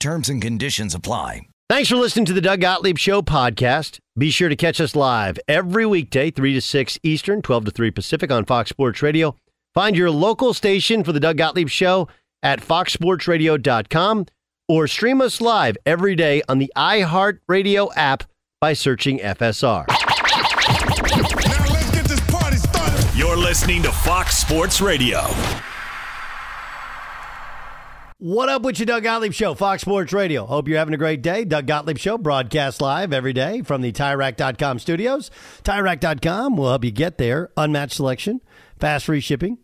Terms and conditions apply. Thanks for listening to the Doug Gottlieb Show podcast. Be sure to catch us live every weekday, 3 to 6 Eastern, 12 to 3 Pacific on Fox Sports Radio. Find your local station for the Doug Gottlieb Show at foxsportsradio.com or stream us live every day on the iHeartRadio app by searching FSR. Let's get this party started. You're listening to Fox Sports Radio. What up with you, Doug Gottlieb Show, Fox Sports Radio. Hope you're having a great day. Doug Gottlieb Show broadcast live every day from the TireRack.com studios. TireRack.com will help you get there. Unmatched selection, fast free shipping,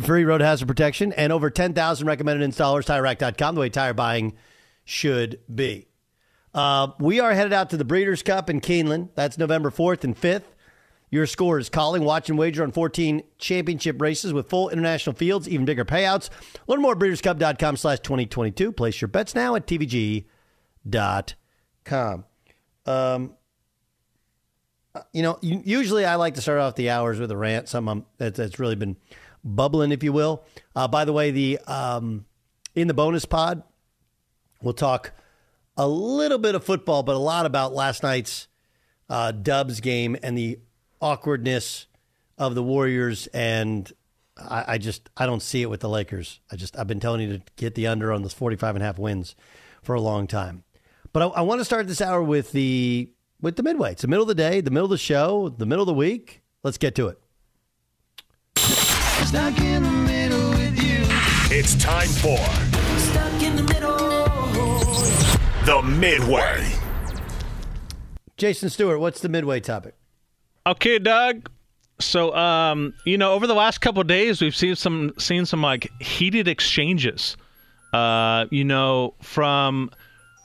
free road hazard protection, and over 10,000 recommended installers. TireRack.com, the way tire buying should be. Uh, we are headed out to the Breeders' Cup in Keeneland. That's November 4th and 5th. Your score is calling. Watch and wager on 14 championship races with full international fields, even bigger payouts. Learn more at breederscup.com slash 2022. Place your bets now at tvg.com. Um, you know, usually I like to start off the hours with a rant, something that's really been bubbling, if you will. Uh, by the way, the um, in the bonus pod, we'll talk a little bit of football, but a lot about last night's uh, Dubs game and the awkwardness of the Warriors, and I, I, just I don't see it with the Lakers. I just I've been telling you to get the under on those 45 and a half wins for a long time. But I, I want to start this hour with the with the midway. It's the middle of the day, the middle of the show, the middle of the week. Let's get to it. Stuck in the middle with you. It's time for Stuck in the middle. The midway. Jason Stewart, what's the midway topic? Okay, Doug. So, um, you know, over the last couple days, we've seen some seen some like heated exchanges. Uh, you know, from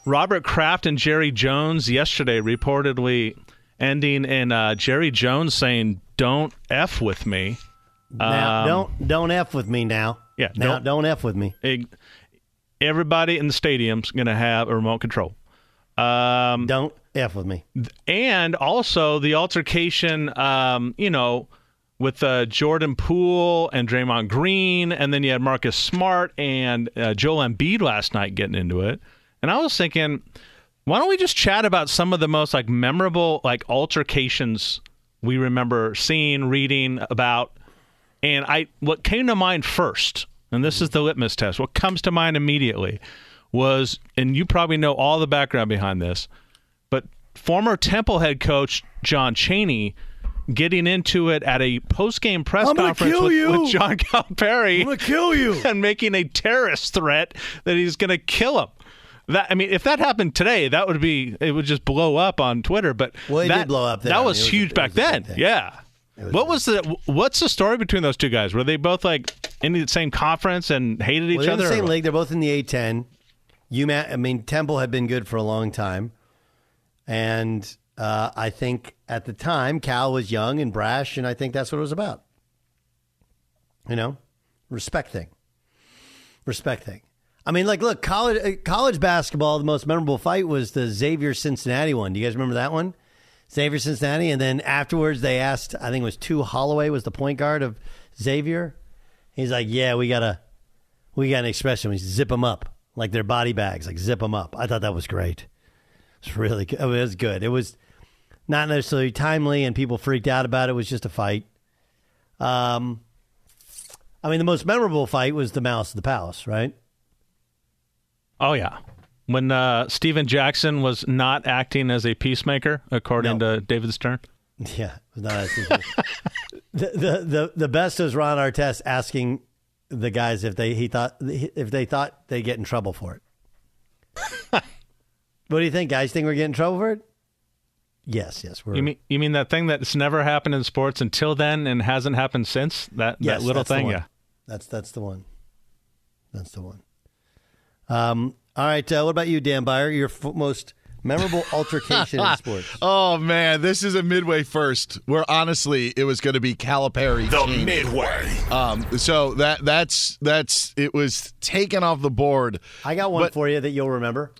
Robert Kraft and Jerry Jones yesterday, reportedly ending in uh, Jerry Jones saying, "Don't f with me." Now, um, don't don't f with me now. Yeah, now don't, don't f with me. It, everybody in the stadium's going to have a remote control. Um, Don't f with me. and also the altercation, um, you know, with uh, Jordan Poole and Draymond Green, and then you had Marcus Smart and uh, Joel Embiid last night getting into it. And I was thinking, why don't we just chat about some of the most like memorable like altercations we remember seeing, reading about? And I, what came to mind first, and this is the litmus test. What comes to mind immediately was, and you probably know all the background behind this, former Temple head coach John Chaney getting into it at a post-game press I'm gonna conference kill with, you. with John Calipari I'm gonna kill you. and making a terrorist threat that he's going to kill him. That I mean, if that happened today, that would be it would just blow up on Twitter. But Well, it that, did blow up then. That I mean, was, it was a- huge it back was then. thing. Yeah. what was the what's the story between those two guys? Were they both like in the same conference and hated each Well, they're in other? the same league. They're both in the A10. UMass, I mean, Temple had been good for a long time, and uh, I think at the time Cal was young and brash, and I think that's what it was about. You know, respect thing, respect thing. I mean, like, look, college uh, college basketball. The most memorable fight was the Xavier Cincinnati one. Do you guys remember that one? Xavier Cincinnati, and then afterwards they asked. I think it was Tu Holloway was the point guard of Xavier. He's like, "Yeah, we gotta, we got an expression. We zip them up like they're body bags, like zip them up." I thought that was great. It's really good. It was good. It was not necessarily timely, and people freaked out about it. It was just a fight. Um, I mean, the most memorable fight was the Malice of the Palace, right? Oh yeah. When uh, Stephen Jackson was not acting as a peacemaker, according No. to David Stern. Yeah, was not as the, the the the best was Ron Artest asking the guys if they he thought if they thought they get in trouble for it. what do you think, guys? Think we're getting in trouble for it? Yes, yes, we're. You mean you mean that thing that's never happened in sports until then and hasn't happened since? That yes, that little thing, yeah. That's that's the one. That's the one. Um. All right. Uh, what about you, Dan Beyer? Your f- most memorable altercation in sports. Oh man, this is a midway first. Where honestly, it was going to be Calipari. The King. Midway. Um, so that that's that's it was taken off the board. I got one But- for you that you'll remember.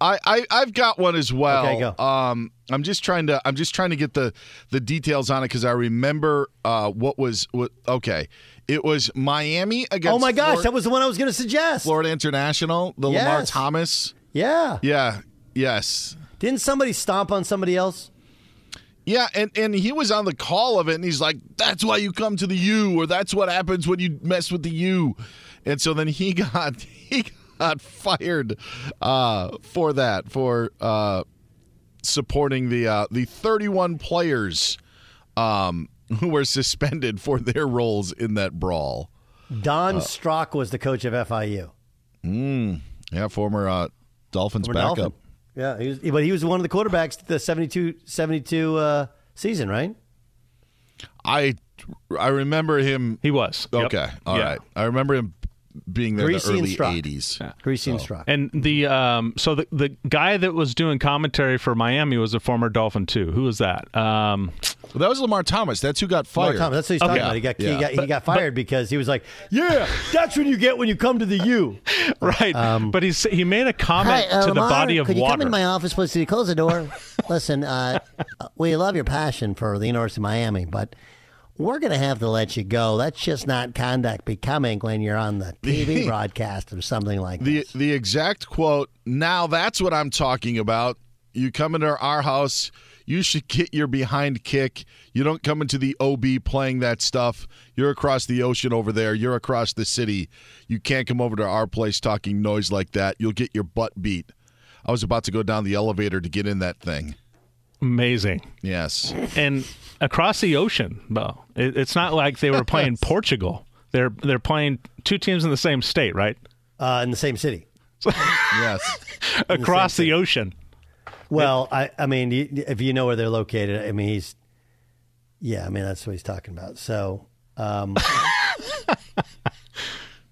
I, I I've got one as well. Okay, go. Um, I'm just trying to I'm just trying to get the the details on it because I remember uh what was what. Okay, it was Miami against. Oh my gosh, Florida, that was the one I was going to suggest. Florida International. The Lamar Thomas. Yeah. Yeah. Yes. Didn't somebody stomp on somebody else? Yeah, and, and he was on the call of it, and he's like, "That's why you come to the U, or that's what happens when you mess with the U." And so then he got he got fired uh, for that for uh, supporting the uh, the 31 players um, who were suspended for their roles in that brawl. Don Uh, Strock was the coach of FIU. Yeah, former uh, Dolphins Former backup. Dolphin. Yeah, he was, but he was one of the quarterbacks the 72, 72 uh, season, right? I I remember him. He was. Yep. Okay, all right. Yeah. I remember him being there in Greasy the and early Strock. 80s. Greasy and Strock. And the um, so the the guy that was doing commentary for Miami was a former Dolphin too. Who was that? Um, Well, that was Lamar Thomas. That's who got Mark fired. Thomas, that's what he's talking Okay. about. He got, Yeah. he got, he got fired because he was like, "Yeah, that's what you get when you come to the U." right. but he he made a comment uh, to the body of could water. you come in my office, please? Could you close the door? Listen, uh, we love your passion for the University of Miami, but we're going to have to let you go. That's just not conduct becoming when you're on the TV broadcast or something like the that. the exact quote. Now that's what I'm talking about. You come into our house, you should get your behind kick. You don't come into the OB playing that stuff. You're across the ocean over there. You're across the city. You can't come over to our place talking noise like that. You'll get your butt beat. I was about to go down the elevator to get in that thing. Amazing. Yes. And across the ocean, Bo. It, it's not like they were playing Portugal. They're they're playing two teams in the same state, right? Uh, in the same city. Yes. Across the ocean. Well, I, I mean, if you know where they're located, I mean, he's, yeah, I mean, that's what he's talking about. So, um,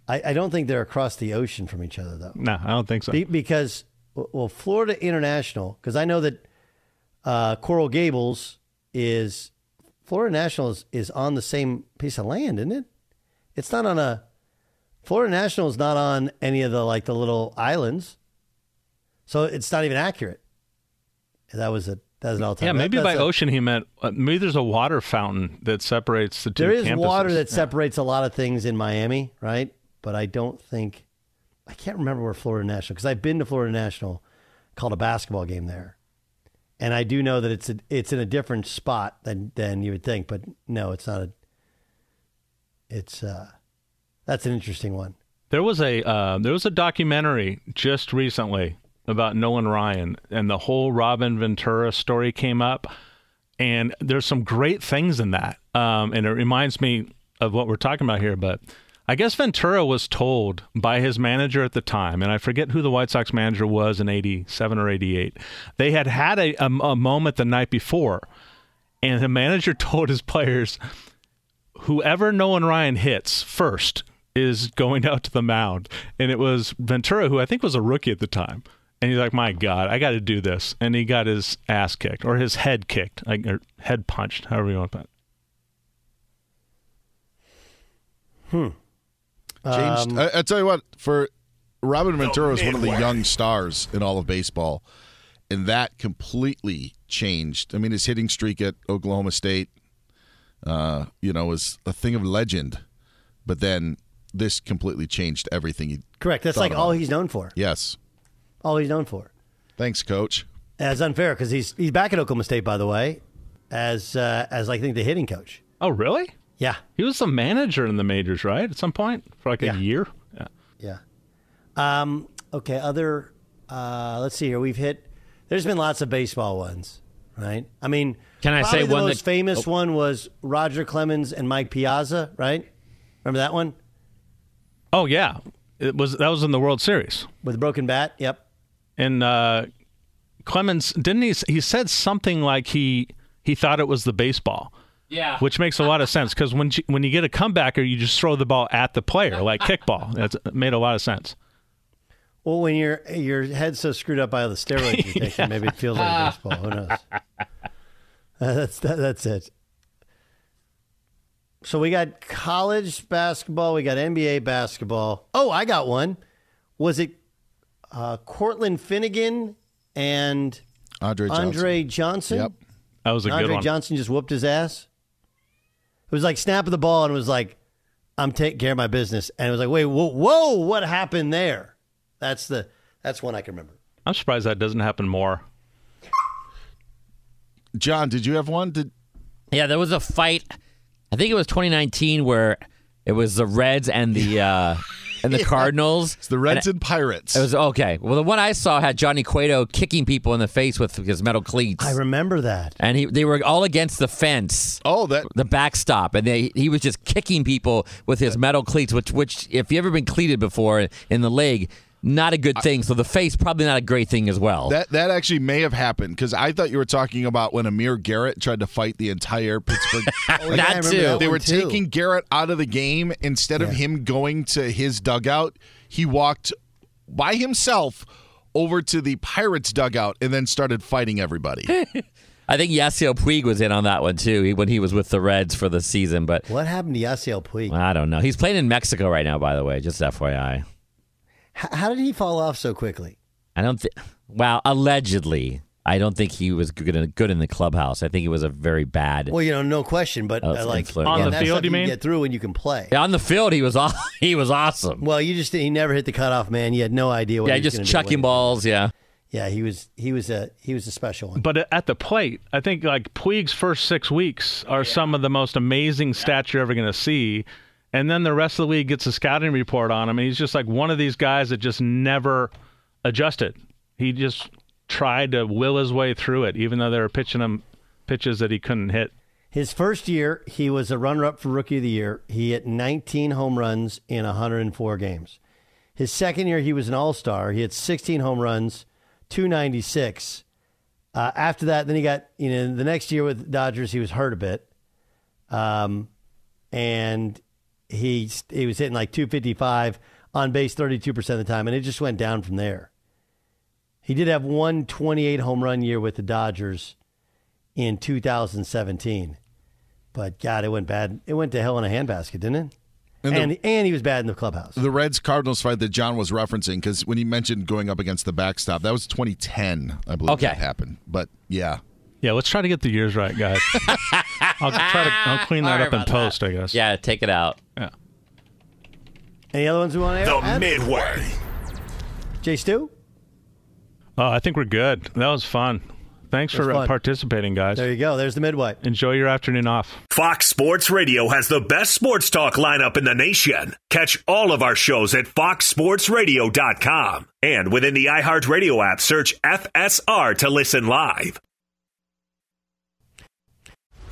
I, I don't think they're across the ocean from each other, though. No, I don't think so. Be, because well, Florida International, because I know that uh, Coral Gables is Florida National is, is on the same piece of land, isn't it? It's not on a Florida National is not on any of the like the little islands, so it's not even accurate. That was a that was an all time. Yeah, maybe that, by a, ocean he meant uh, maybe there's a water fountain that separates the two. There is campuses. water that separates a lot of things in Miami, right? But I don't think I can't remember where Florida National because I've been to Florida National, called a basketball game there, and I do know that it's a, it's in a different spot than than you would think. But no, it's not a. It's uh, that's an interesting one. There was a uh, there was a documentary just recently about Nolan Ryan, and the whole Robin Ventura story came up. And there's some great things in that, um, and it reminds me of what we're talking about here. But I guess Ventura was told by his manager at the time, and I forget who the White Sox manager was in '87 or '88. They had had a, a, a moment the night before, and the manager told his players, "Whoever Nolan Ryan hits first is going out to the mound." And it was Ventura, who I think was a rookie at the time. And he's like, "My God, I got to do this," and he got his ass kicked or his head kicked, like or head punched, however you want it. Hmm. Changed. Um, I, I tell you what, for Robin Ventura was one of the young stars in all of baseball, and that completely changed. I mean, his hitting streak at Oklahoma State, uh, you know, was a thing of legend. But then this completely changed everything. He Correct. That's thought like all he's known for. Yes. All he's known for. Thanks, Coach. That's unfair because he's he's back at Oklahoma State, by the way, as uh, as I think the hitting coach. Oh, really? Yeah, He was the manager in the majors, right? At some point for like Yeah. a year. Yeah. yeah. Um, okay. Other. Uh, let's see here. We've hit. There's been lots of baseball ones, right? I mean, Can I say the one most that- famous one was Roger Clemens and Mike Piazza, right? Remember that one Oh yeah, it was that was in the World Series. with a broken bat? Yep. And uh, Clemens didn't he? He said something like he he thought it was the baseball. Yeah. Which makes a lot of sense because when you, when you get a comebacker, you just throw the ball at the player like kickball. That's it made a lot of sense. Well, when your your head's so screwed up by all the steroids you're taking, maybe it feels like baseball. Who knows? Uh, that's that, that's it. So we got college basketball, we got NBA basketball. Oh, I got one. Was it uh, Cortland Finnegan and Andre Johnson. Andre Johnson? Yep. That was a And good Andre one. Johnson just whooped his ass. It was like snapping the ball and it was like, I'm taking care of my business. And it was like, wait, whoa, whoa, what happened there? That's the that's one I can remember. I'm surprised that doesn't happen more. John, did you have one? Did Yeah, there was a fight. I think it was 2019 where it was the Reds and the uh, and the Cardinals. it's the Reds and Pirates? It was okay. Well, the one I saw had Johnny Cueto kicking people in the face with his metal cleats, I remember that. and he they were all against the fence. oh, that the backstop, and they, he was just kicking people with his metal cleats, which, which if you ever been cleated before in the leg, not a good thing. So the face probably not a great thing as well. That that actually may have happened because I thought you were talking about when Amir Garrett tried to fight the entire Pittsburgh. Oh, yeah, That too. that they were too. taking Garrett out of the game instead of him going to his dugout. He walked by himself over to the Pirates dugout and then started fighting everybody. I think Yasiel Puig was in on that one too he- when he was with the Reds for the season. But What happened to Yasiel Puig? I don't know. He's playing in Mexico right now, by the way. Just FYI. H- how did he fall off so quickly? I don't think. Well, allegedly, I don't think he was good in, good in the clubhouse. I think he was a very bad. Well, you know, no question, but uh, like influence. On again, the that's field, stuff you can mean? get through when you can play. on the field, he was aw- he was awesome. Well, you just he never hit the cutoff man. You had no idea what Yeah, he was just gonna do, chucking balls. Yeah. Yeah, he was he was a he was a special one. But at the plate, I think like Puig's first six weeks are some of the most amazing stats you're ever going to see. And then the rest of the league gets a scouting report on him, and he's just like one of these guys that just never adjusted. He just tried to will his way through it, even though they were pitching him pitches that he couldn't hit. His first year, he was a runner-up for Rookie of the Year. He hit 19 home runs in 104 games. His second year, he was an All-Star. He hit 16 home runs, 296. Uh, after that, then he got you know the next year with Dodgers, he was hurt a bit, um, and he he was hitting like 255 on base 32 percent of the time, and it just went down from there. He did have one 28 home run year with the Dodgers in 2017. But God, it went bad. It went to hell in a handbasket, didn't it? And and, the- and he was bad in the clubhouse. The Reds Cardinals fight that John was referencing, because when he mentioned going up against the backstop, that was 2010, I believe Okay. that happened. But yeah, Yeah, let's try to get the years right, guys. I'll try to I'll clean that Sorry up in about post, I guess. Yeah, take it out. Yeah. Any other ones we want to air? The add? Midway. Jay Stu? Oh, I think we're good. That was fun. Thanks It was for uh, fun. participating, guys. There you go. There's the midway. Enjoy your afternoon off. Fox Sports Radio has the best sports talk lineup in the nation. Catch all of our shows at foxsportsradio.com. And within the iHeartRadio app, search FSR to listen live.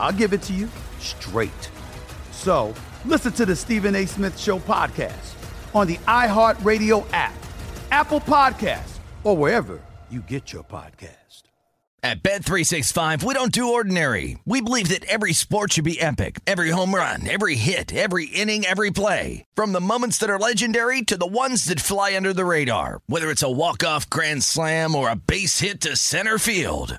I'll give it to you straight. So listen to the Stephen A. Smith Show podcast on the iHeartRadio app, Apple Podcasts, or wherever you get your podcast. At Bet365, we don't do ordinary. We believe that every sport should be epic. Every home run, every hit, every inning, every play. From the moments that are legendary to the ones that fly under the radar. Whether it's a walk-off grand slam or a base hit to center field.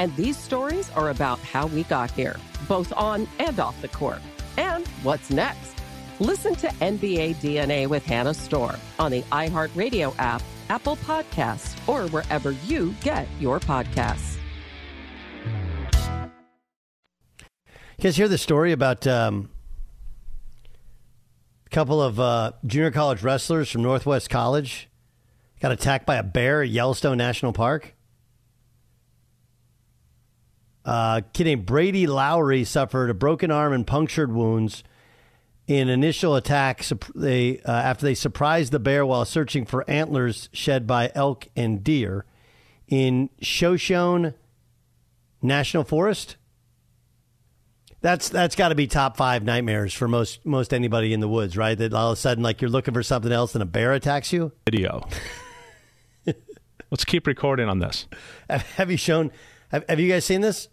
And these stories are about how we got here, both on and off the court. And what's next? Listen to NBA DNA with Hannah Storm on the iHeartRadio app, Apple Podcasts, or wherever you get your podcasts. You guys hear the story about um, a couple of uh, junior college wrestlers from Northwest College got attacked by a bear at Yellowstone National Park. Uh, kid named Brady Lowry suffered a broken arm and punctured wounds in initial attack. sup- They uh, after they surprised the bear while searching for antlers shed by elk and deer in Shoshone National Forest. That's that's got to be top five nightmares for most most anybody in the woods, right? That all of a sudden, like you're looking for something else and a bear attacks you. Video. Let's keep recording on this. Have you shown? Have, have you guys seen this?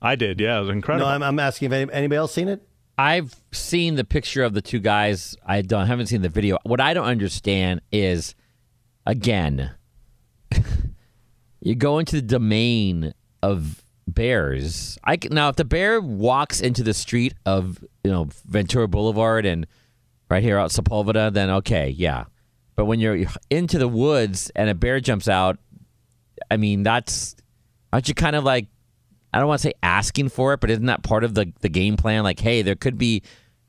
I did. Yeah, it was incredible. No, I'm, I'm asking if any, anybody else seen it. I've seen the picture of the two guys. I don't haven't seen the video. What I don't understand is, again, you go into the domain of bears. I can, now if the bear walks into the street of you know Ventura Boulevard and right here out Sepulveda, then okay, yeah. But when you're into the woods and a bear jumps out, I mean that's aren't you kind of like I don't want to say asking for it, but isn't that part of the the game plan? Like, hey, there could be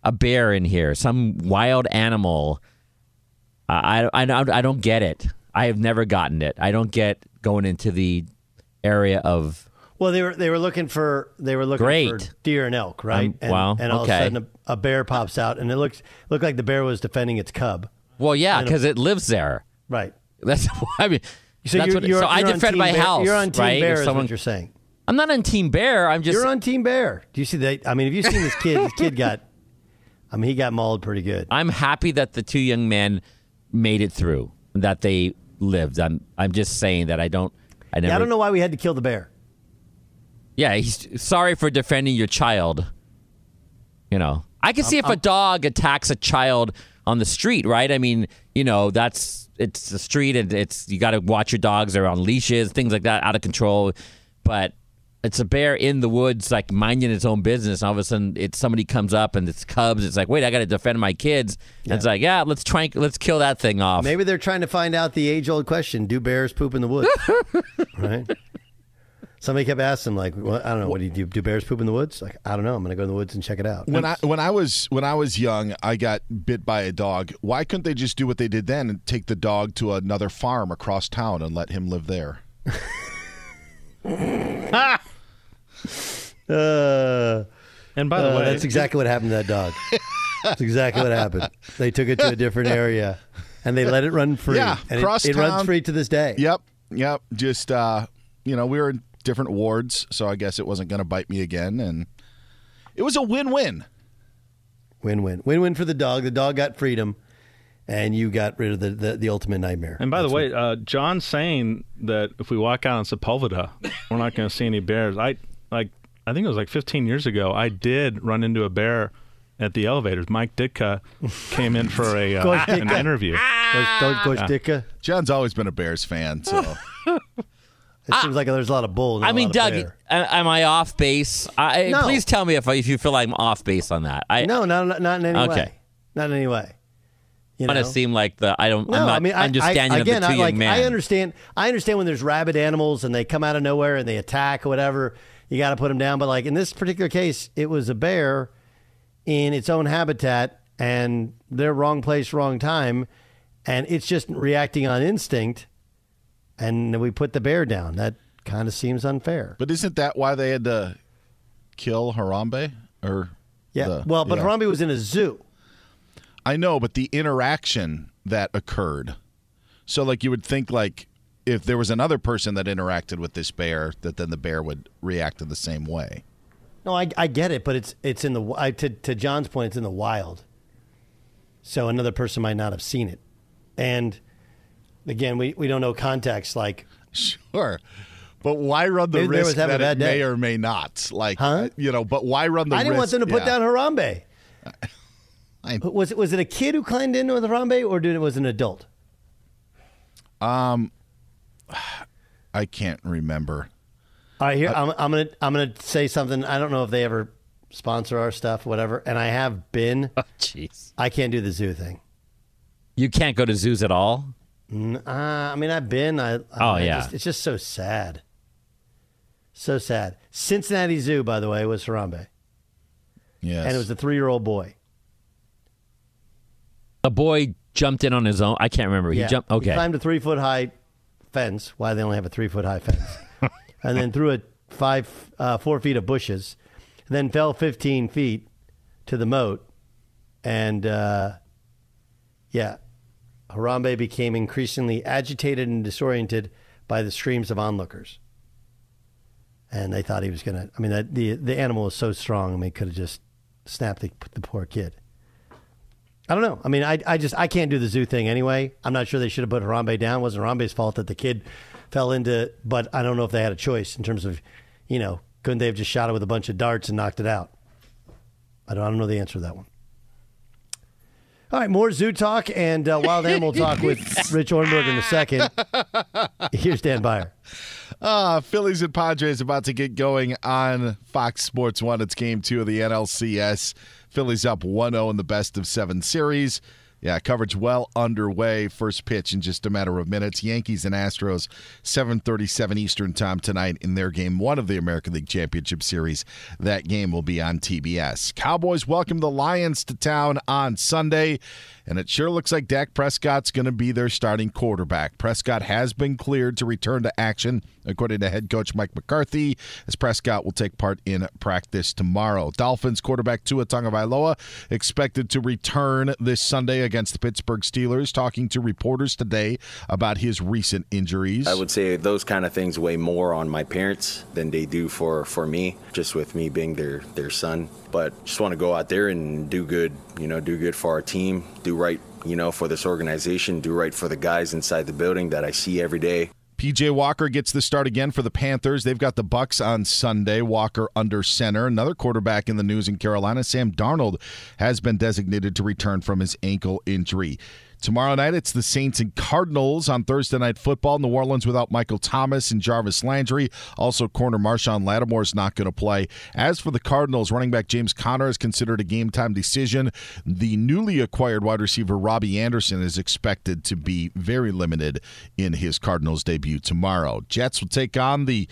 a bear in here, some wild animal. I I, I, I don't get it. I have never gotten it. I don't get going into the area of Well, they were they were looking for they were looking Great. for deer and elk, right? Um, and, wow, And all okay. of a sudden, a, a bear pops out, and it looks looked like the bear was defending its cub. well, yeah, because it lives there. Right. That's I mean. So that's you're, what, you're, so I you're on defend Team my Bear- house. You're on team right? bear, If is someone- what you're saying. I'm not on team bear. I'm just. You're on team bear. Do you see that? I mean, have you seen this kid? this kid got. I mean, he got mauled pretty good. I'm happy that the two young men made it through. That they lived. I'm. I'm just saying that I don't. I never. Yeah, I don't know why we had to kill the bear. Yeah, he's sorry for defending your child. You know, I can see I'm- if a dog attacks a child on the street, right? I mean, you know, that's it's the street and it's you got to watch your dogs. They're on leashes, things like that, out of control. But it's a bear in the woods, like minding its own business. And all of a sudden, it's somebody comes up and it's cubs. It's like, wait, I got to defend my kids. And it's like, yeah, let's try, and- let's kill that thing off. Maybe they're trying to find out the age old question: Do bears poop in the woods? right. Somebody kept asking, like, well, I don't know, what do you do? Do bears poop in the woods? Like, I don't know. I'm going to go in the woods and check it out. When I when I was when I was young, I got bit by a dog. Why couldn't they just do what they did then and take the dog to another farm across town and let him live there? Uh, and by the uh, way, that's exactly what happened to that dog. that's exactly what happened. They took it to a different area, and they let it run free. Yeah, and cross it, it runs free to this day. Yep, yep. Just uh, you know, we were in different wards, so I guess it wasn't going to bite me again, and it was a win-win. Win-win, win-win for the dog. The dog got freedom, and you got rid of the the, the ultimate nightmare. And by the way, uh, John's saying that if we walk out on Sepulveda, we're not going to see any bears. I like. I think it was like 15 years ago. I did run into a bear at the elevators. Mike Ditka came in for a uh, an Ditka. interview. Coach, Coach Yeah. Ditka. John's always been a Bears fan, so It seems like there's a lot of bull. I mean, Doug, a- am I off base? I, No. Please tell me if, I, if you feel like I'm off base on that. I no, no, no, not in any Okay. way. Not in any way. You want to seem like the I don't. No, I'm not I mean, I- understanding I, of the again, two I, young like, men. I understand. I understand when there's rabid animals and they come out of nowhere and they attack or whatever. You got to put them down. But like in this particular case, it was a bear in its own habitat, and they're wrong place, wrong time, and it's just reacting on instinct. And we put the bear down. That kind of seems unfair. But isn't that why they had to kill Harambe? Or Yeah. the- well, but yeah. Harambe was in a zoo. I know, but the interaction that occurred. So, like, you would think, like, if there was another person that interacted with this bear, that then the bear would react in the same way. No, I, I get it, but it's it's in the I, to to John's point, it's in the wild. So another person might not have seen it, and again, we, we don't know context. Like, Sure. But why run the Maybe the bear was risk having that it may or may not? Like, huh? you know, but why run the risk? I didn't want them to put Yeah. down Harambe. I- was it was it a kid who climbed in with Harambe, or did it was an adult? Um, I can't remember. All right, here Uh, I'm, I'm gonna I'm gonna say something. I don't know if they ever sponsor our stuff, whatever, and I have been. Jeez, I can't do the zoo thing. you can't go to zoos at all. Uh, I mean, I've been. I, I Oh, I yeah. just- it's just so sad. So sad. Cincinnati Zoo, by the way, was Harambe, Yes. and it was a three year old boy. A boy jumped in on his own. I can't remember. He Yeah. jumped. Okay. He climbed a three foot high fence. Why they only have a three foot high fence, and then through a five uh, four feet of bushes, and then fell fifteen feet to the moat, and uh, yeah, Harambe became increasingly agitated and disoriented by the screams of onlookers. And they thought he was gonna. I mean, the the, the animal was so strong. I mean, could have just snapped the, the poor kid. I don't know. I mean, I, I just I can't do the zoo thing anyway. I'm not sure they should have put Harambe down. It wasn't Harambe's fault that the kid fell into. But I don't know if they had a choice in terms of, you know, couldn't they have just shot it with a bunch of darts and knocked it out? I don't, I don't know the answer to that one. All right, more zoo talk and uh, wild animal talk with Rich Ornberg in a second. Here's Dan Beyer. Uh, Phillies and Padres about to get going on Fox Sports 1. It's game two of the NLCS. Phillies up 1 0 in the best of seven series. Yeah, coverage well underway. First pitch in just a matter of minutes. Yankees and Astros, 7:37 Eastern Time tonight in their game one of the American League Championship Series. That game will be on TBS. Cowboys welcome the Lions to town on Sunday, and it sure looks like Dak Prescott's going to be their starting quarterback. Prescott has been cleared to return to action, according to head coach Mike McCarthy, as Prescott will take part in practice tomorrow. Dolphins quarterback Tua Tagovailoa expected to return this Sunday against the Pittsburgh Steelers, talking to reporters today about his recent injuries. I would say those kind of things weigh more on my parents than they do for, for me, just with me being their, their son. But just want to go out there and do good, you know, do good for our team, do right, you know, for this organization, do right for the guys inside the building that I see every day. PJ Walker gets the start again for the Panthers. They've got the Bucs on Sunday. Walker under center. Another quarterback in the news in Carolina, Sam Darnold, has been designated to return from his ankle injury. Tomorrow night, it's the Saints and Cardinals on Thursday Night Football. New Orleans without Michael Thomas and Jarvis Landry. Also, corner Marshon Lattimore is not going to play. As for the Cardinals, running back James Conner is considered a game time decision. The newly acquired wide receiver Robbie Anderson is expected to be very limited in his Cardinals debut tomorrow. Jets will take on the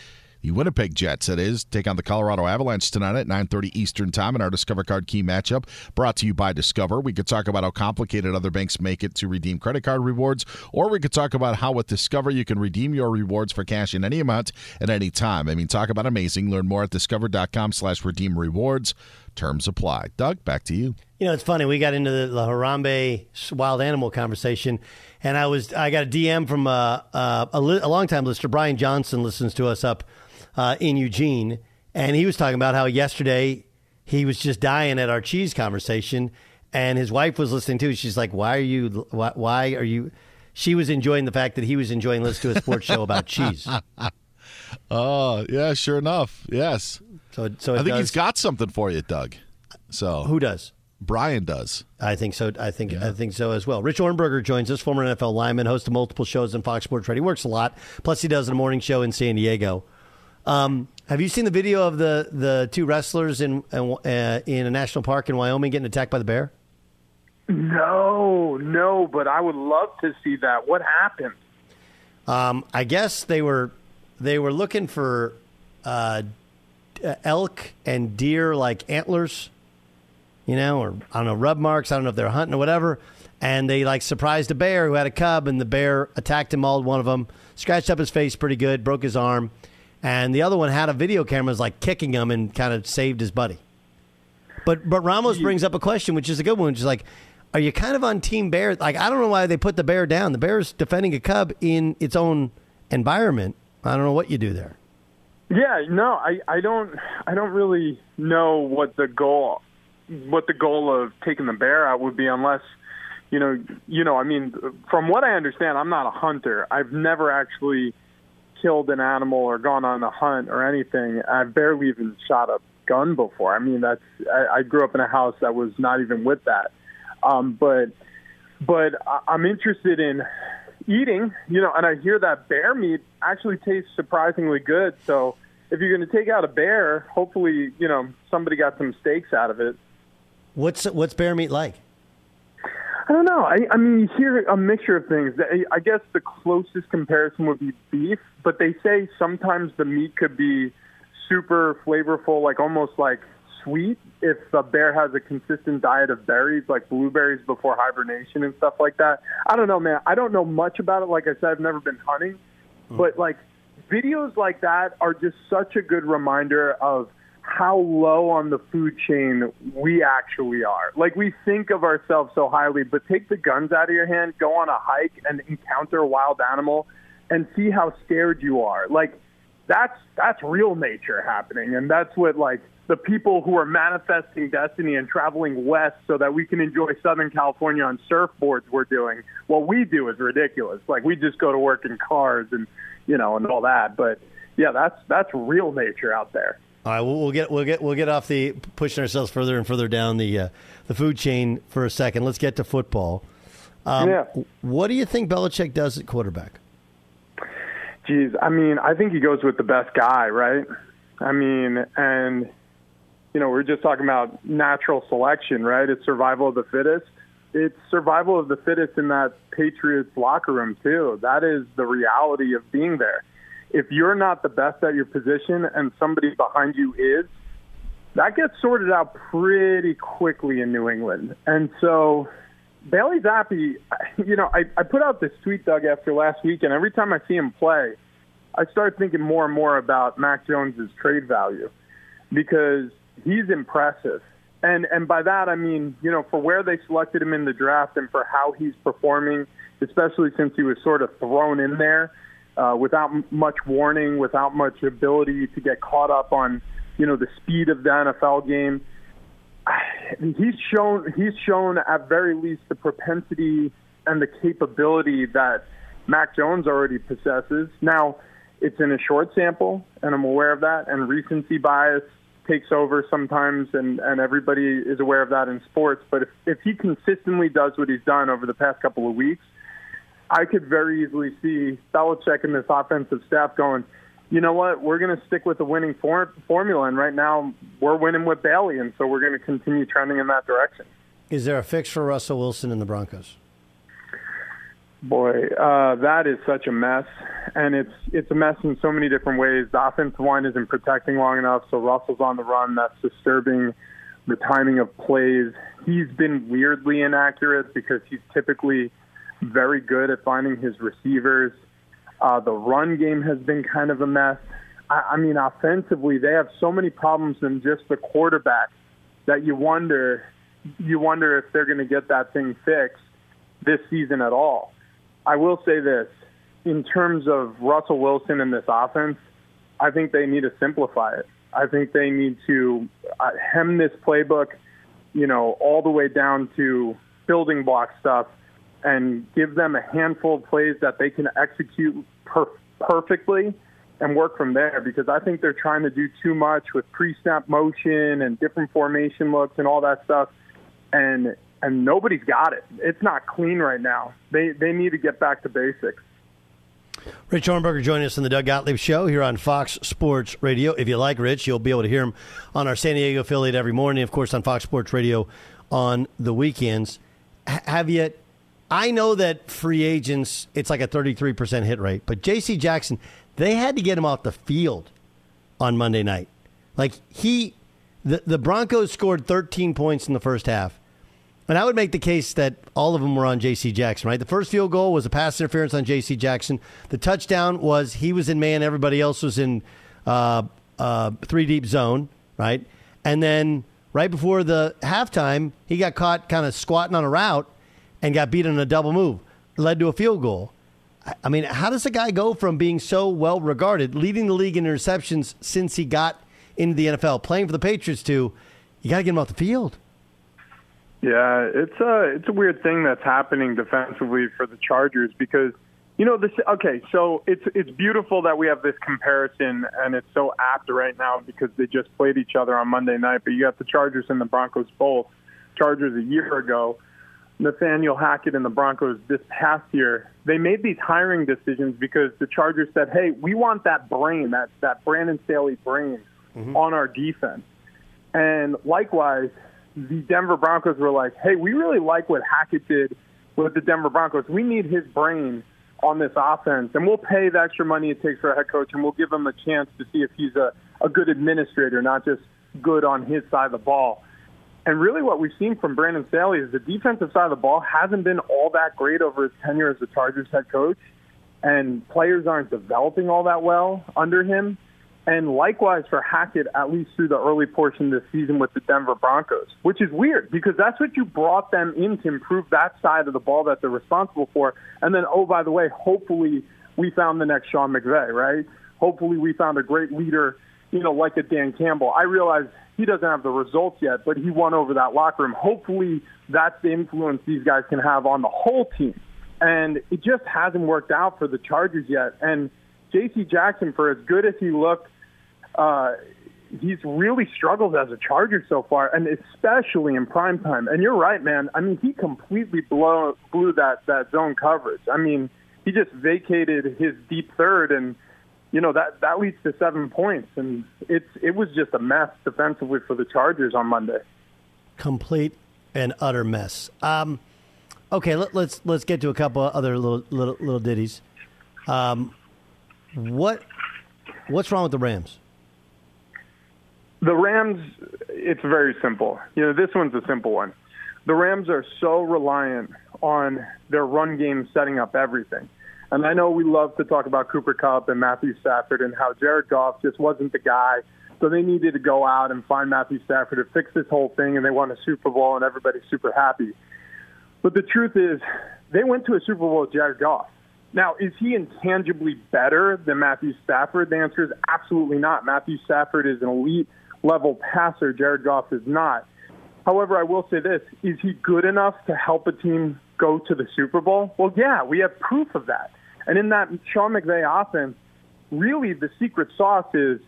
the Winnipeg Jets, that is, take on the Colorado Avalanche tonight at 9.30 Eastern Time in our Discover Card Key matchup, brought to you by Discover. We could talk about how complicated other banks make it to redeem credit card rewards, or we could talk about how with Discover you can redeem your rewards for cash in any amount at any time. I mean, talk about amazing. Learn more at discover.com slash redeem rewards. Terms apply. Doug, back to you. You know, it's funny. We got into the, the Harambe wild animal conversation, and I was I got a DM from uh, uh, a, li- a longtime listener, Brian Johnson, listens to us up uh, in Eugene, and he was talking about how yesterday he was just dying at our cheese conversation, and his wife was listening too. She's like, "Why are you? Why, why are you?" She was enjoying the fact that he was enjoying listening to a sports show about cheese. Oh, yeah, sure enough. Yes. So, so I think does- he's got something for you, Doug. So Who does? Brian does. I think so. I think I think so as well. Rich Ohrnberger joins us, former NFL lineman, host of multiple shows on Fox Sports Radio. He works a lot. Plus, he does a morning show in San Diego. Um, have you seen the video of the the two wrestlers in uh, in a national park in Wyoming getting attacked by the bear? No, no, but I would love to see that. What happened? Um, I guess they were they were looking for uh, elk and deer like antlers, you know, or I don't know rub marks. I don't know if they're hunting or whatever. And they like surprised a bear who had a cub, and the bear attacked him. Mauled one of them, scratched up his face pretty good, broke his arm, and the other one had a video camera, was like kicking him and kind of saved his buddy. But but Ramos brings up a question, which is a good one, which is like, are you kind of on Team Bear? Like I don't know why they put the bear down. The bear is defending a cub in its own environment. I don't know what you do there. Yeah, no, I, I don't I don't really know what the goal what the goal of taking the bear out would be unless you know you know I mean from what I understand I'm not a hunter. I've never actually killed an animal or gone on a hunt or anything. I've barely even shot a gun before. I mean that's I, I grew up in a house that was not even with that. Um, but but I'm interested in eating, you know, and I hear that bear meat actually tastes surprisingly good. So if you're going to take out a bear, hopefully, you know, somebody got some steaks out of it. What's what's bear meat like? I don't know. I, I mean, you hear a mixture of things. I- I guess the closest comparison would be beef, but they say sometimes the meat could be super flavorful, like almost like sweet if a bear has a consistent diet of berries like blueberries before hibernation and stuff like that. I don't know, man. I don't know much about it. Like I said, I've never been hunting, hmm. but like videos like that are just such a good reminder of how low on the food chain we actually are. Like we think of ourselves so highly, but take the guns out of your hand, go on a hike and encounter a wild animal and see how scared you are. Like that's that's real nature happening and that's what like the people who are manifesting destiny and traveling west so that we can enjoy Southern California on surfboards we're doing. What we do is ridiculous. Like we just go to work in cars and you know and all that. But yeah, that's that's real nature out there. All right, we'll, we'll get we'll get we'll get off the pushing ourselves further and further down the uh, the food chain for a second. Let's get to football. Um, Yeah. What do you think Belichick does at quarterback? Geez, I mean, I think he goes with the best guy, right? I mean, and you know, we're just talking about natural selection, right? It's survival of the fittest. It's survival of the fittest in that Patriots locker room too. That is the reality of being there. If you're not the best at your position and somebody behind you is, that gets sorted out pretty quickly in New England. And so Bailey Zappe, you know, I, I put out this tweet, Doug, after last week, and every time I see him play, I start thinking more and more about Mac Jones's trade value because he's impressive. And and by that I mean, you know, for where they selected him in the draft and for how he's performing, especially since he was sort of thrown in there uh, without m- much warning, without much ability to get caught up on, you know, the speed of the NFL game. He's shown he's shown at very least the propensity and the capability that Mac Jones already possesses. Now, it's in a short sample, and I'm aware of that, and recency bias takes over sometimes, and, and everybody is aware of that in sports. But if, if he consistently does what he's done over the past couple of weeks, I could very easily see Belichick and this offensive staff going, you know what, we're going to stick with the winning for- formula, and right now we're winning with Bailey, and so we're going to continue trending in that direction. Is there a fix for Russell Wilson and the Broncos? Boy, uh, that is such a mess, and it's it's a mess in so many different ways. The offensive line isn't protecting long enough, so Russell's on the run. That's disturbing. The timing of plays. He's been weirdly inaccurate because he's typically very good at finding his receivers. Uh, the run game has been kind of a mess. I, I mean, offensively, they have so many problems than just the quarterback that you wonder you wonder if they're going to get that thing fixed this season at all. I will say this in terms of Russell Wilson and this offense, I think they need to simplify it. I think they need to uh, hem this playbook, you know, all the way down to building block stuff and give them a handful of plays that they can execute per- perfectly and work from there because I think they're trying to do too much with pre-snap motion and different formation looks and all that stuff and and nobody's got it. It's not clean right now. They they need to get back to basics. Rich Ohrnberger joining us in the Doug Gottlieb Show here on Fox Sports Radio. If you like Rich, you'll be able to hear him on our San Diego affiliate every morning, of course, on Fox Sports Radio on the weekends. H- have you? I know that free agents, it's like a 33% hit rate, but J.C. Jackson, they had to get him off the field on Monday night. Like he, the, the Broncos scored 13 points in the first half. And I would make the case that all of them were on J.C. Jackson, right? The first field goal was a pass interference on J.C. Jackson. The touchdown was he was in man, everybody else was in uh, uh, three deep zone, right? And then right before the halftime, he got caught kind of squatting on a route and got beat on a double move, led to a field goal. I- I mean, how does a guy go from being so well regarded, leading the league in interceptions since he got into the NFL, playing for the Patriots, to you got to get him off the field? Yeah, it's a it's a weird thing that's happening defensively for the Chargers because you know this. Okay, so it's it's beautiful that we have this comparison, and it's so apt right now because they just played each other on Monday night. But you got the Chargers and the Broncos both. Chargers a year ago, Nathaniel Hackett and the Broncos this past year. They made these hiring decisions because the Chargers said, "Hey, we want that brain, that that Brandon Staley brain, mm-hmm. on our defense." And likewise, the Denver Broncos were like, hey, we really like what Hackett did with the Denver Broncos. We need his brain on this offense, and we'll pay the extra money it takes for a head coach, and we'll give him a chance to see if he's a, a good administrator, not just good on his side of the ball. And really, what we've seen from Brandon Staley is the defensive side of the ball hasn't been all that great over his tenure as the Chargers head coach, and players aren't developing all that well under him. And likewise for Hackett, at least through the early portion of the season with the Denver Broncos, which is weird because that's what you brought them in to improve that side of the ball that they're responsible for. And then, oh, by the way, hopefully we found the next Sean McVay, right? Hopefully we found a great leader, you know, like a Dan Campbell. I realize he doesn't have the results yet, but he won over that locker room. Hopefully that's the influence these guys can have on the whole team. And it just hasn't worked out for the Chargers yet. And J.C. Jackson, for as good as he looked, uh, he's really struggled as a Charger so far, and especially in prime time. And you're right, man. I mean, he completely blew blew that that zone coverage. I mean, he just vacated his deep third, and you know that that leads to seven points, and it's it was just a mess defensively for the Chargers on Monday. Complete and utter mess. Um, okay, let, let's let's get to a couple of other little little, little ditties. Um, what what's wrong with the Rams? The Rams, it's very simple. You know, this one's a simple one. The Rams are so reliant on their run game setting up everything. And I know we love to talk about Cooper Kupp and Matthew Stafford and how Jared Goff just wasn't the guy. So they needed to go out and find Matthew Stafford to fix this whole thing, and they won a Super Bowl, and everybody's super happy. But the truth is, they went to a Super Bowl with Jared Goff. Now, is he intangibly better than Matthew Stafford? The answer is absolutely not. Matthew Stafford is an elite level passer. Jared Goff is not. However, I will say this is he good enough to help a team go to the Super Bowl? Well, yeah, we have proof of that. And in that Sean McVay offense, really the secret sauce is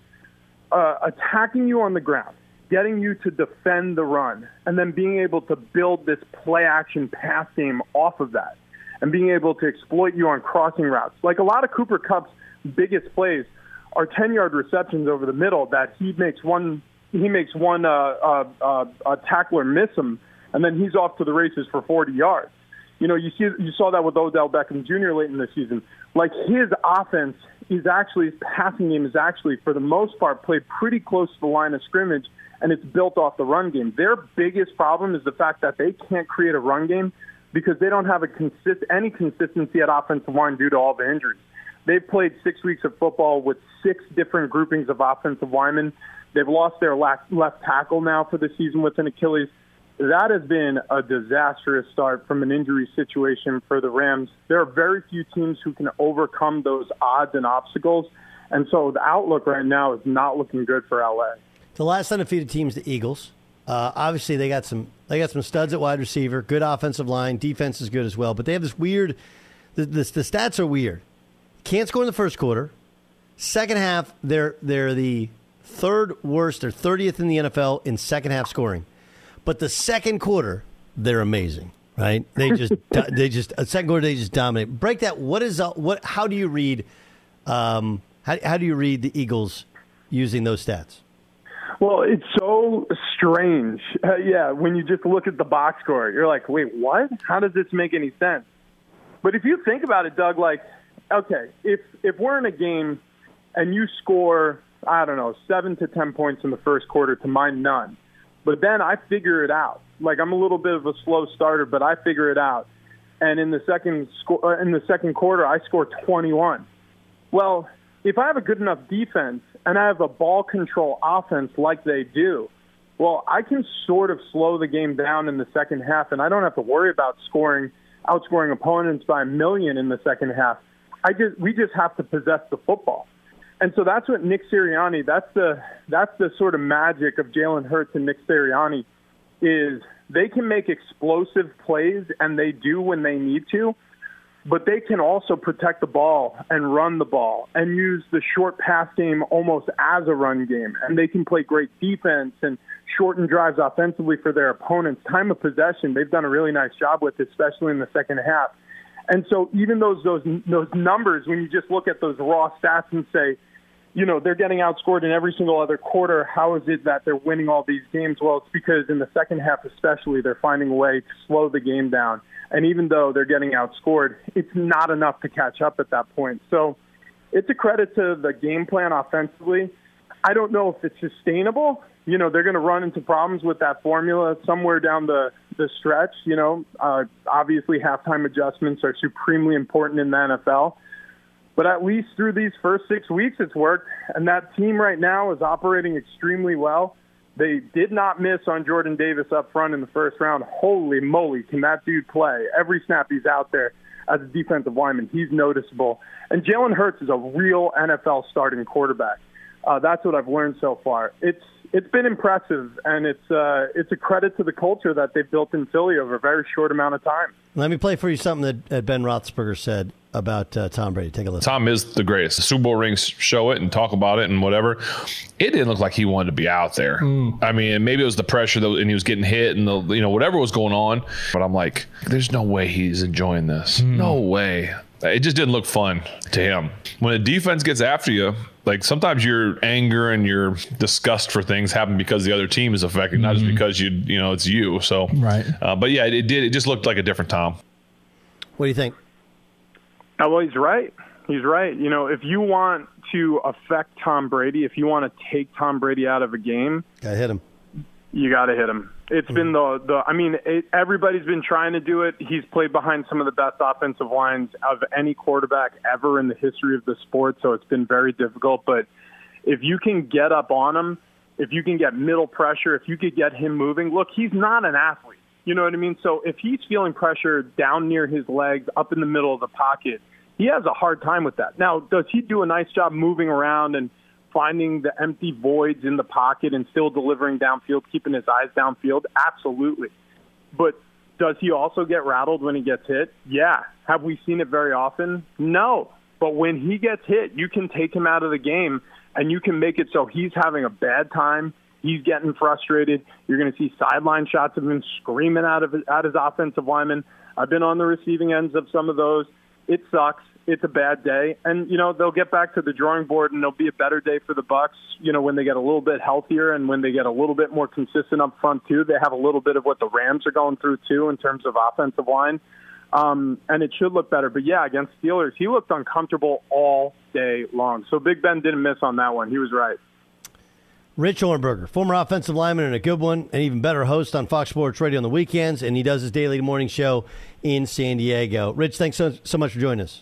uh, attacking you on the ground, getting you to defend the run, and then being able to build this play action pass game off of that, and being able to exploit you on crossing routes. Like a lot of Cooper Kupp's biggest plays are 10 yard receptions over the middle that he makes one he makes one uh, uh, uh, tackler miss him, and then he's off to the races for 40 yards. You know, you see, you saw that with Odell Beckham Jr. late in the season. Like his offense is actually, his passing game is actually, for the most part, played pretty close to the line of scrimmage, and it's built off the run game. Their biggest problem is the fact that they can't create a run game because they don't have a consist any consistency at offensive line due to all the injuries. They've played six weeks of football with six different groupings of offensive linemen. They've lost their left tackle now for the season with an Achilles. That has been a disastrous start from an injury situation for the Rams. There are very few teams who can overcome those odds and obstacles. And so the outlook right now is not looking good for LA. The last undefeated team's the Eagles. Uh, obviously, they got some they got some studs at wide receiver, good offensive line, defense is good as well. But they have this weird. The, the, the stats are weird. Can't score in the first quarter. Second half, they're they're the third worst or 30th in the NFL in second half scoring. But the second quarter, they're amazing, right? They just they just a second quarter they just dominate. Break that. What is uh, what? How do you read? Um, how how do you read the Eagles using those stats? Well, it's so strange. Uh, yeah, when you just look at the box score, you're like, wait, what? How does this make any sense? But if you think about it, Doug, like, okay, if if we're in a game and you score I don't know, seven to 10 points in the first quarter to my none. But then I figure it out. Like I'm a little bit of a slow starter, but I figure it out. And in the second score, uh, in the second quarter, I score 21. Well, if I have a good enough defense and I have a ball control offense like they do, well, I can sort of slow the game down in the second half, and I don't have to worry about scoring, outscoring opponents by a million in the second half. I just we just have to possess the football. And so that's what Nick Sirianni. That's the that's the sort of magic of Jalen Hurts and Nick Sirianni is they can make explosive plays and they do when they need to, but they can also protect the ball and run the ball and use the short pass game almost as a run game. And they can play great defense and shorten drives offensively for their opponents. Time of possession, they've done a really nice job with, especially in the second half. And so even those those those numbers, when you just look at those raw stats and say, you know, they're getting outscored in every single other quarter. How is it that they're winning all these games? Well, it's because in the second half, especially, they're finding a way to slow the game down. And even though they're getting outscored, it's not enough to catch up at that point. So it's a credit to the game plan offensively. I don't know if it's sustainable. You know, they're going to run into problems with that formula somewhere down the the stretch. You know, uh, obviously halftime adjustments are supremely important in the NFL. But at least through these first six weeks, it's worked. And that team right now is operating extremely well. They did not miss on Jordan Davis up front in the first round. Holy moly, can that dude play? Every snap he's out there as a defensive lineman, he's noticeable. And Jalen Hurts is a real NFL starting quarterback. Uh, that's what I've learned so far. It's it's been impressive, and it's uh, it's a credit to the culture that they've built in Philly over a very short amount of time. Let me play for you something that, that Ben Roethlisberger said about uh, Tom Brady. Take a listen. Tom is the greatest. The Super Bowl rings show it and talk about it and whatever. It didn't look like he wanted to be out there. Mm. I mean, maybe it was the pressure that, and he was getting hit and the you know whatever was going on. But I'm like, there's no way he's enjoying this. Mm. No way. It just didn't look fun to him. When a defense gets after you, like sometimes your anger and your disgust for things happen because the other team is affected, mm-hmm. not just mm-hmm. because you you know it's you. So right. Uh, but yeah, it, it, did. It just looked like a different Tom. What do you think? Oh, well, he's right. He's right. You know, if you want to affect Tom Brady, if you want to take Tom Brady out of a game, gotta hit him. You got to hit him. It's been hmm. the the. I mean, it, everybody's been trying to do it. He's played behind some of the best offensive lines of any quarterback ever in the history of the sport. So it's been very difficult. But if you can get up on him, if you can get middle pressure, if you could get him moving, look, he's not an athlete. You know what I mean? So if he's feeling pressure down near his legs, up in the middle of the pocket, he has a hard time with that. Now, does he do a nice job moving around and finding the empty voids in the pocket and still delivering downfield, keeping his eyes downfield? Absolutely. But does he also get rattled when he gets hit? Yeah. Have we seen it very often? No. But when he gets hit, you can take him out of the game and you can make it so he's having a bad time. He's getting frustrated. You're going to see sideline shots of him screaming out of at his offensive lineman. I've been on the receiving ends of some of those. It sucks it's a bad day, and you know they'll get back to the drawing board, and there'll be a better day for the Bucs. You know when they get a little bit healthier and when they get a little bit more consistent up front too. They have a little bit of what the Rams are going through too in terms of offensive line, um, and it should look better. But yeah, against Steelers, he looked uncomfortable all day long. So Big Ben didn't miss on that one. He was right. Rich Ohrnberger, former offensive lineman and a good one, and even better host on Fox Sports Radio on the weekends, and he does his daily morning show in San Diego. Rich, thanks so, so much for joining us.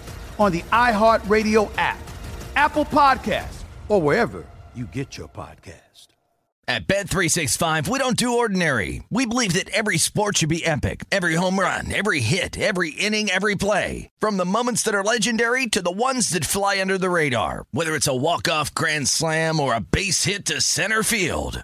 on the iHeartRadio app, Apple Podcast, or wherever you get your podcast. At Bet365, we don't do ordinary. We believe that every sport should be epic. Every home run, every hit, every inning, every play. From the moments that are legendary to the ones that fly under the radar. Whether it's a walk-off grand slam or a base hit to center field.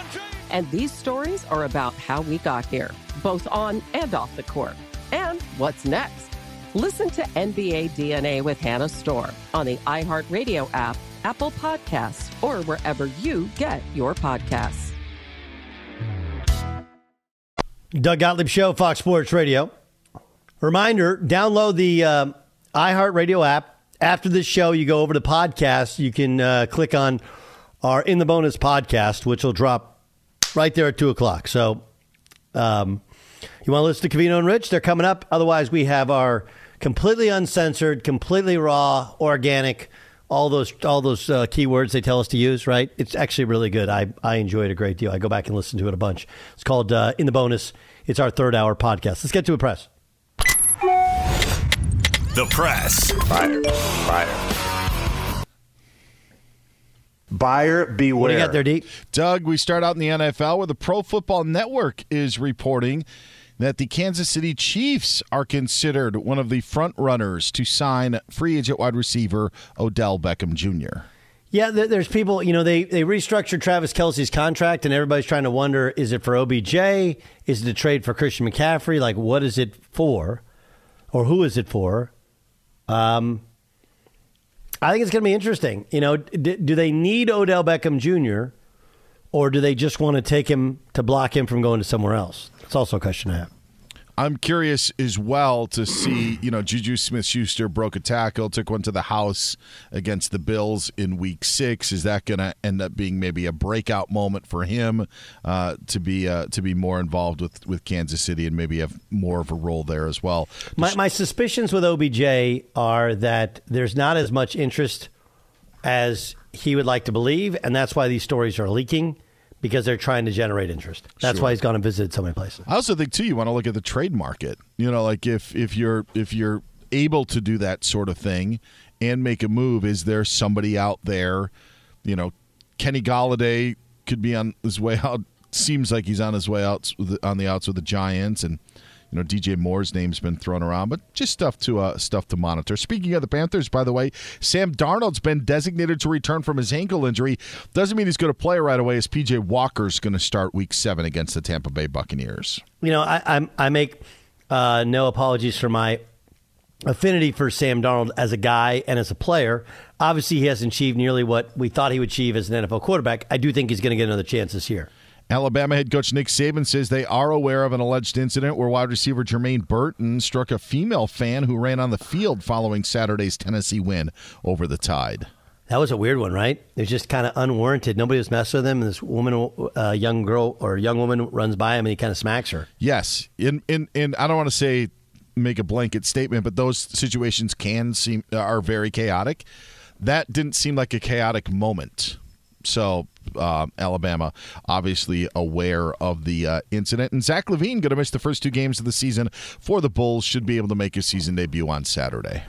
And these stories are about how we got here, both on and off the court. And what's next? Listen to NBA DNA with Hannah Storm on the iHeartRadio app, Apple Podcasts, or wherever you get your podcasts. Doug Gottlieb Show, Fox Sports Radio. Reminder download the um, iHeartRadio app. After this show, you go over to podcasts. You can uh, click on our In the Bonus podcast, which will drop right there at 2 o'clock. So, um, you want to listen to Cavino and Rich? They're coming up. Otherwise, we have our completely uncensored, completely raw, organic, all those all those uh, keywords they tell us to use. Right? It's actually really good. I I enjoy it a great deal. I go back and listen to it a bunch. It's called uh, In the Bonus. It's our third hour podcast. Let's get to a press. The press. Fire. Fire. Buyer beware. What do you got there, D? Doug, we start out in the NFL where the Pro Football Network is reporting that the Kansas City Chiefs are considered one of the front runners to sign free agent wide receiver Odell Beckham Jr. Yeah, there's people, you know, they, they restructured Travis Kelce's contract, and everybody's trying to wonder is it for OBJ? Is it a trade for Christian McCaffrey? Like, what is it for? Or who is it for? Um, I think it's going to be interesting. You know, d- do they need Odell Beckham Jr., or do they just want to take him to block him from going to somewhere else? It's also a question I have. I'm curious as well to see, you know, Juju Smith Schuster broke a tackle, took one to the house against the Bills in week six. Is that going to end up being maybe a breakout moment for him uh, to be uh, to be more involved with, with Kansas City and maybe have more of a role there as well? My, my suspicions with OBJ are that there's not as much interest as he would like to believe, and that's why these stories are leaking because they're trying to generate interest. That's Sure. why he's gone and visited so many places. I also think too you want to look at the trade market. You know, like if if you're if you're able to do that sort of thing and make a move, is there somebody out there? You know, Kenny Golladay could be on his way out. Seems like he's on his way out on the outs with the Giants, and you know DJ Moore's name's been thrown around, but just stuff to uh, stuff to monitor. Speaking of the Panthers, by the way, Sam Darnold's been designated to return from his ankle injury. Doesn't mean he's going to play right away. As PJ Walker's going to start Week Seven against the Tampa Bay Buccaneers. You know, I I'm, I make uh, no apologies for my affinity for Sam Darnold as a guy and as a player. Obviously, he hasn't achieved nearly what we thought he would achieve as an NFL quarterback. I do think he's going to get another chance this year. Alabama head coach Nick Saban says they are aware of an alleged incident where wide receiver Jermaine Burton struck a female fan who ran on the field following Saturday's Tennessee win over the Tide. That was a weird one, right? It was just kind of unwarranted. Nobody was messing with him, and this woman, uh, young girl or young woman, runs by him, and he kind of smacks her. Yes, in in in I don't want to say make a blanket statement, but those situations can seem are very chaotic. that didn't seem like a chaotic moment. So uh, Alabama obviously aware of the uh, incident, and Zach LaVine going to miss the first two games of the season for the Bulls. Should be able to make his season debut on Saturday.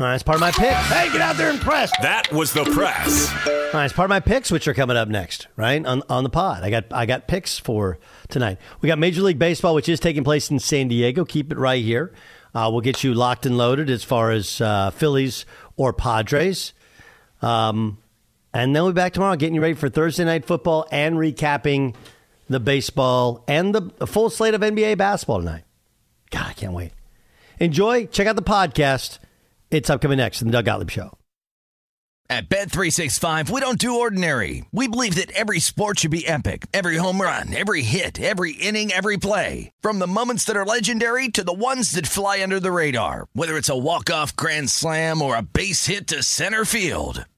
All right, it's part of my picks. Hey, get out there and press. That was the press. All right, it's part of my picks, which are coming up next, right on on the pod. I got I got picks for tonight. We got Major League Baseball, which is taking place in San Diego. Keep it right here. Uh, we'll get you locked and loaded as far as uh, Phillies or Padres. Um, and then we'll be back tomorrow, getting you ready for Thursday night football and recapping the baseball and the, full slate of NBA basketball tonight. God, I can't wait. Enjoy. Check out the podcast. It's upcoming next in the Doug Gottlieb Show. At Bet 365, we don't do ordinary. We believe that every sport should be epic. Every home run, every hit, every inning, every play. From the moments that are legendary to the ones that fly under the radar. Whether it's a walk-off grand slam or a base hit to center field.